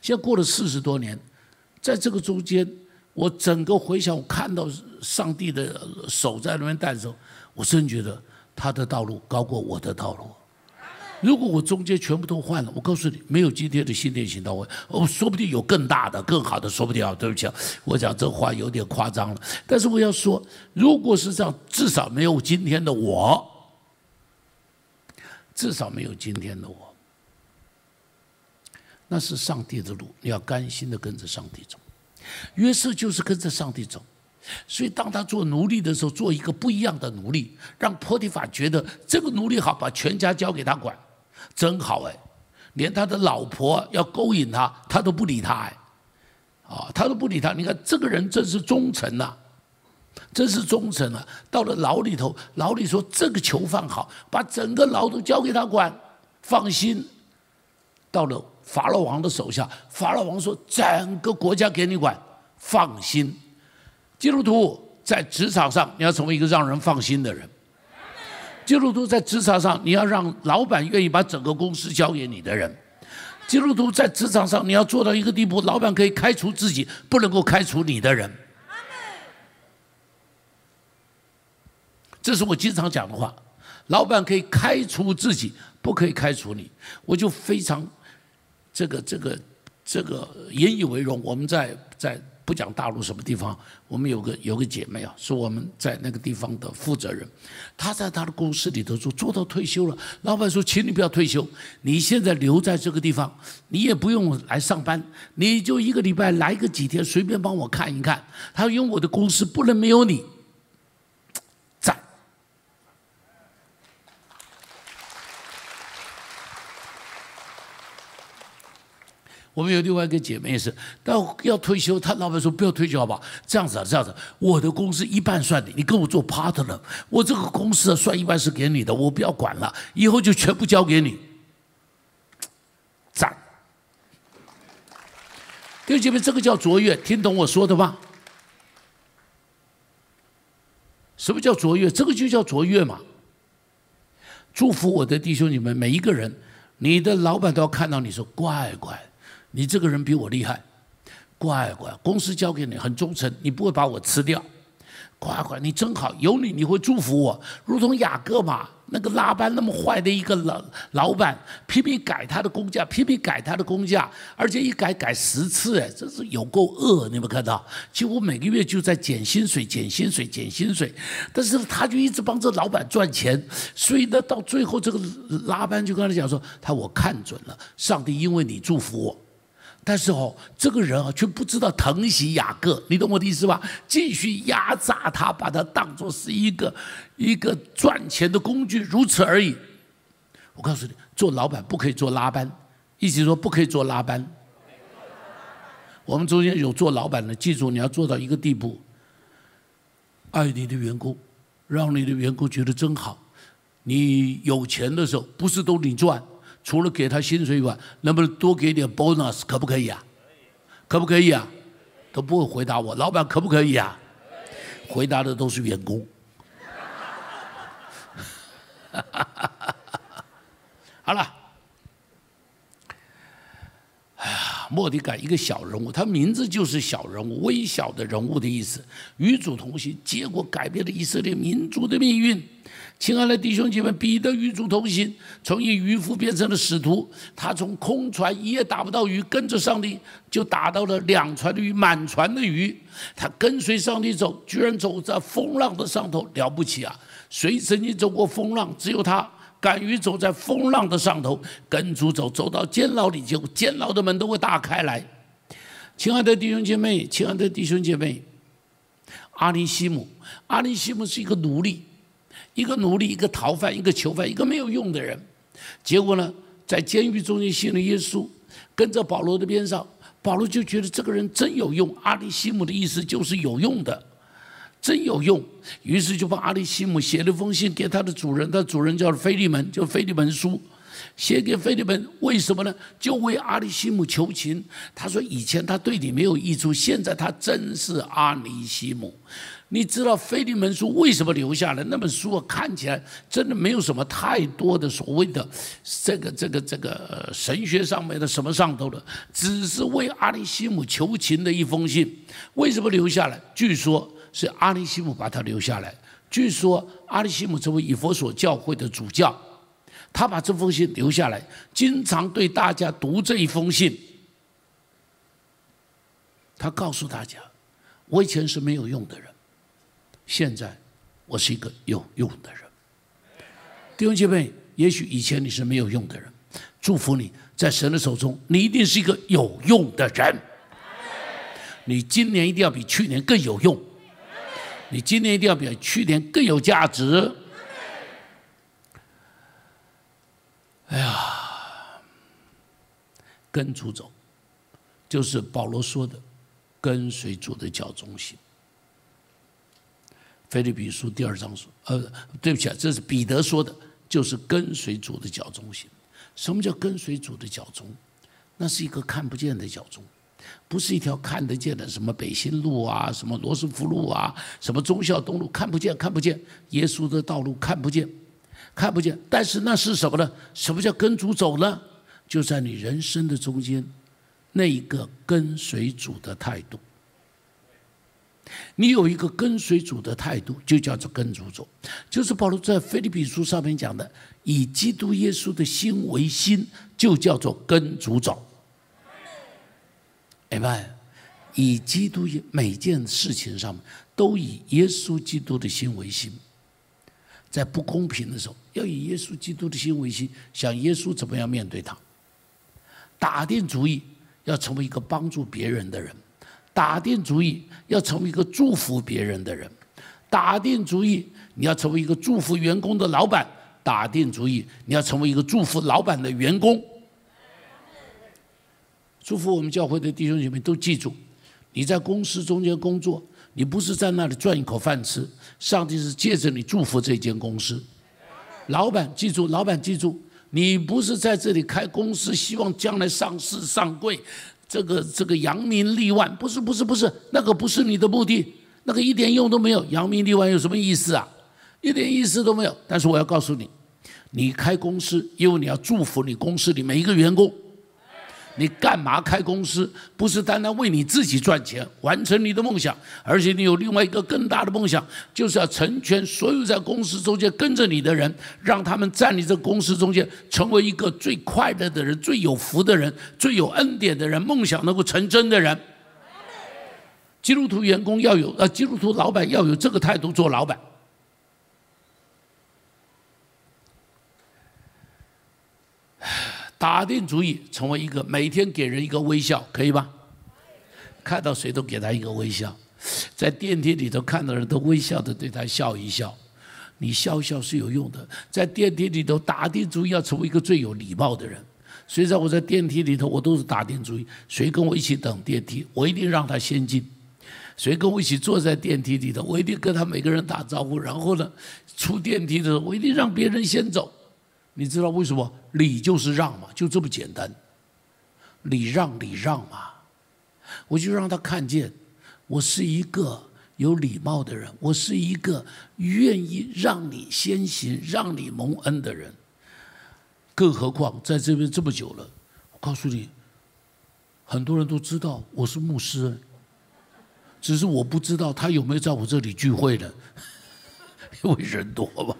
现在过了四十多年，在这个中间，我整个回想，我看到上帝的手在那边带的时候，我真觉得他的道路高过我的道路。如果我中间全部都换了，我告诉你，没有今天的新店行道我，我说不定有更大的、更好的，说不定啊。对不起，我讲这话有点夸张了。但是我要说，如果是这样，至少没有今天的我，至少没有今天的我。那是上帝的路，你要甘心的跟着上帝走。约瑟就是跟着上帝走，所以当他做奴隶的时候，做一个不一样的奴隶，让波提法觉得这个奴隶好，把全家交给他管，真好哎！连他的老婆要勾引他，他都不理他哎，啊，他都不理他。你看这个人真是忠诚呐，真是忠诚啊！到了牢里头，牢里说这个囚犯好，把整个牢都交给他管，放心。到了。法老王的手下，法老王说：“整个国家给你管，放心。”基督徒在职场上，你要成为一个让人放心的人。基督徒在职场上，你要让老板愿意把整个公司交给你的人。基督徒在职场上，你要做到一个地步，老板可以开除自己，不能够开除你的人。这是我经常讲的话。老板可以开除自己，不可以开除你。我就非常这个这个这个引以为荣。我们在在。不讲大陆什么地方，我们有个有个姐妹啊，是我们在那个地方的负责人，她在她的公司里头做做到退休了。老板说，请你不要退休，你现在留在这个地方，你也不用来上班，你就一个礼拜来个几天，随便帮我看一看。他因为我的公司不能没有你。我们有另外一个姐妹也是，但要退休，她老板说不要退休，好不好？这样子啊，这样子，我的公司一半算你，你跟我做 partner，我这个公司啊算一半是给你的，我不要管了，以后就全部交给你。赞！弟兄姐妹，这个叫卓越，听懂我说的吗？什么叫卓越？这个就叫卓越嘛！祝福我的弟兄姐妹每一个人，你的老板都要看到你说乖乖。你这个人比我厉害，乖乖，公司交给你很忠诚，你不会把我吃掉，乖乖，你真好，有你你会祝福我，如同雅各嘛，那个拉班那么坏的一个老老板，偏偏改他的工价，偏偏改他的工价，而且一改改十次，哎，真是有够恶，你有没有看到？几乎每个月就在减薪水、减薪水、减薪水，但是他就一直帮这老板赚钱，所以呢，到最后这个拉班就跟他讲说，他我看准了，上帝因为你祝福我。但是哦，这个人啊，却不知道疼惜雅各，你懂我的意思吧？继续压榨他，把他当作是一个一个赚钱的工具，如此而已。我告诉你，做老板不可以做拉班，一起说不可以做拉班。我们中间有做老板的，记住你要做到一个地步，爱你的员工，让你的员工觉得真好。你有钱的时候，不是都你赚。除了给他薪水以外，能不能多给点 bonus？可不可以啊？可不可以啊？都不会回答我，老板可不可以啊？回答的都是员工。好了，哎呀，莫迪改一个小人物，他名字就是小人物，微小的人物的意思。与主同行，结果改变了以色列民族的命运。亲爱的弟兄姐妹，彼得与主同行，从一渔夫变成了使徒。他从空船一夜打不到鱼，跟着上帝就打到了两船的鱼，满船的鱼。他跟随上帝走，居然走在风浪的上头，了不起啊！谁曾经走过风浪？只有他敢于走在风浪的上头，跟主走，走到监牢里，就监牢的门都会打开来。亲爱的弟兄姐妹，亲爱的弟兄姐妹，阿里西姆，阿里西姆是一个奴隶。一个奴隶，一个逃犯，一个囚犯，一个没有用的人。结果呢，在监狱中间信了耶稣，跟着保罗的边上，保罗就觉得这个人真有用。阿里西姆的意思就是有用的，真有用。于是就把阿里西姆写了封信给他的主人，他主人叫菲利门，就菲利门书。写给菲利门，为什么呢？就为阿里西姆求情。他说以前他对你没有益处，现在他真是阿里西姆。你知道菲利门书为什么留下来？那本书，看起来真的没有什么太多的所谓的这个这个这个神学上面的什么上头的，只是为阿里西姆求情的一封信。为什么留下来？据说是阿里西姆把他留下来。据说阿里西姆成为以佛所教会的主教。他把这封信留下来，经常对大家读这一封信。他告诉大家：“我以前是没有用的人，现在我是一个有用的人。”弟兄姐妹，也许以前你是没有用的人，祝福你在神的手中，你一定是一个有用的人。你今年一定要比去年更有用，你今年一定要比去年更有价值。哎呀，跟主走，就是保罗说的，跟随主的脚中行。菲律比书第二章说，呃，对不起啊，这是彼得说的，就是跟随主的脚中行。什么叫跟随主的脚中？那是一个看不见的脚中，不是一条看得见的什么北新路啊，什么罗斯福路啊，什么忠孝东路，看不见，看不见，耶稣的道路看不见。看不见，但是那是什么呢？什么叫跟主走呢？就在你人生的中间，那一个跟随主的态度。你有一个跟随主的态度，就叫做跟主走。就是保罗在腓立比书上面讲的，以基督耶稣的心为心，就叫做跟主走。明白？以基督每件事情上面都以耶稣基督的心为心。在不公平的时候，要以耶稣基督的心为心，想耶稣怎么样面对他。打定主意要成为一个帮助别人的人。打定主意要成为一个祝福别人的人，打定主意你要成为一个祝福员工的老板，打定主意你要成为一个祝福老板的员工。祝福我们教会的弟兄姐妹都记住，你在公司中间工作，你不是在那里赚一口饭吃，上帝是借着你祝福这间公司。老板记住，老板记住，你不是在这里开公司，希望将来上市上柜。这个这个扬名立万不是不是不是那个不是你的目的，那个一点用都没有。扬名立万有什么意思啊？一点意思都没有。但是我要告诉你，你开公司，因为你要祝福你公司里每一个员工。你干嘛开公司？不是单单为你自己赚钱，完成你的梦想，而且你有另外一个更大的梦想，就是要成全所有在公司中间跟着你的人，让他们在你这公司中间成为一个最快乐的人、最有福的人、最有恩典的人，梦想能够成真的人。基督徒员工要有，呃，基督徒老板要有这个态度做老板。打定主意成为一个每天给人一个微笑，可以吧？看到谁都给他一个微笑，在电梯里头看到人都微笑的对他笑一笑，你笑笑是有用的。在电梯里头打定主意要成为一个最有礼貌的人，所以在我在电梯里头我都是打定主意，谁跟我一起等电梯，我一定让他先进；谁跟我一起坐在电梯里头，我一定跟他每个人打招呼，然后呢，出电梯的时候我一定让别人先走。你知道为什么礼就是让嘛？就这么简单，礼让礼让嘛，我就让他看见我是一个有礼貌的人，我是一个愿意让你先行、让你蒙恩的人。更何况在这边这么久了，我告诉你，很多人都知道我是牧师，只是我不知道他有没有在我这里聚会的，因为人多嘛。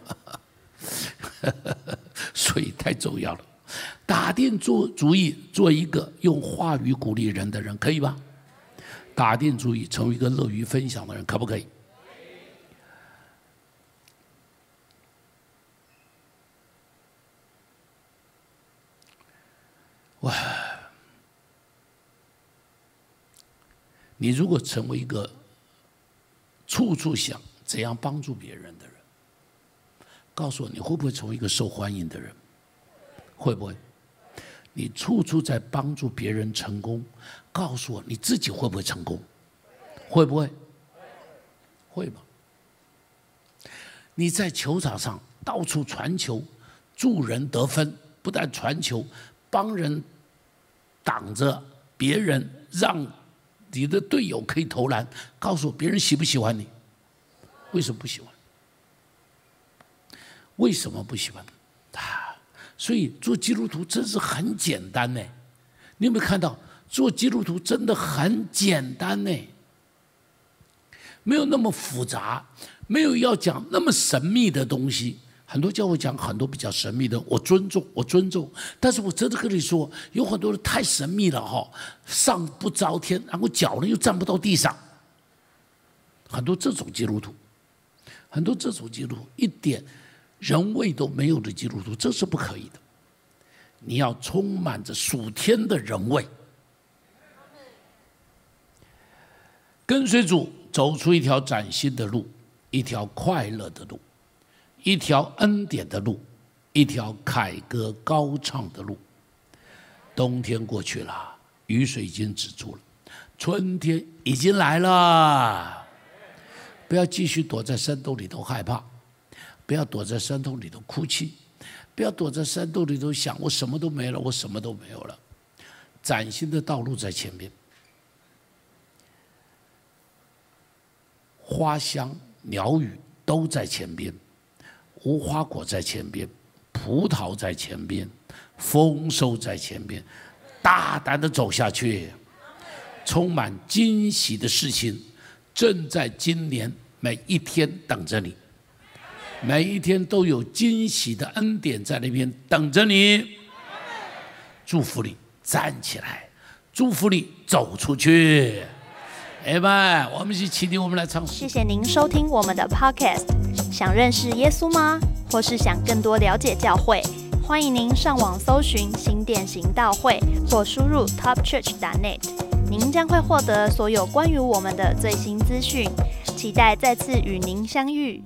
所以太重要了，打定做主意做一个用话语鼓励人的人，可以吧？打定主意成为一个乐于分享的人，可不可以？哇！你如果成为一个处处想怎样帮助别人的人。告诉我，你会不会成为一个受欢迎的人？会不会？你处处在帮助别人成功，告诉我你自己会不会成功？会不会？会吧？你在球场上到处传球，助人得分，不但传球，帮人挡着别人，让你的队友可以投篮。告诉我，别人喜不喜欢你？为什么不喜欢？为什么不喜欢他？所以做基督徒真是很简单呢。你有没有看到做基督徒真的很简单呢？没有那么复杂，没有要讲那么神秘的东西。很多教会讲很多比较神秘的，我尊重，我尊重。但是我真的跟你说，有很多人太神秘了哈，上不着天，然后脚呢又站不到地上。很多这种基督徒，很多这种基督徒一点。人味都没有的基督徒，这是不可以的。你要充满着属天的人味，跟随主走出一条崭新的路，一条快乐的路，一条恩典的路，一条凯歌高唱的路。冬天过去了，雨水已经止住了，春天已经来了。不要继续躲在山洞里头害怕。不要躲在山洞里头哭泣，不要躲在山洞里头想我什么都没了，我什么都没有了。崭新的道路在前面，花香鸟语都在前边，无花果在前边，葡萄在前边，丰收在前边，大胆的走下去，充满惊喜的事情正在今年每一天等着你，每一天都有惊喜的恩典在那边等着你。祝福你站起来，祝福你走出去。哎拜，我们一起起立，我们来唱。谢谢您收听我们的 Podcast。想认识耶稣吗？或是想更多了解教会？欢迎您上网搜寻新店行道会，或输入 topchurch.net，您将会获得所有关于我们的最新资讯。期待再次与您相遇。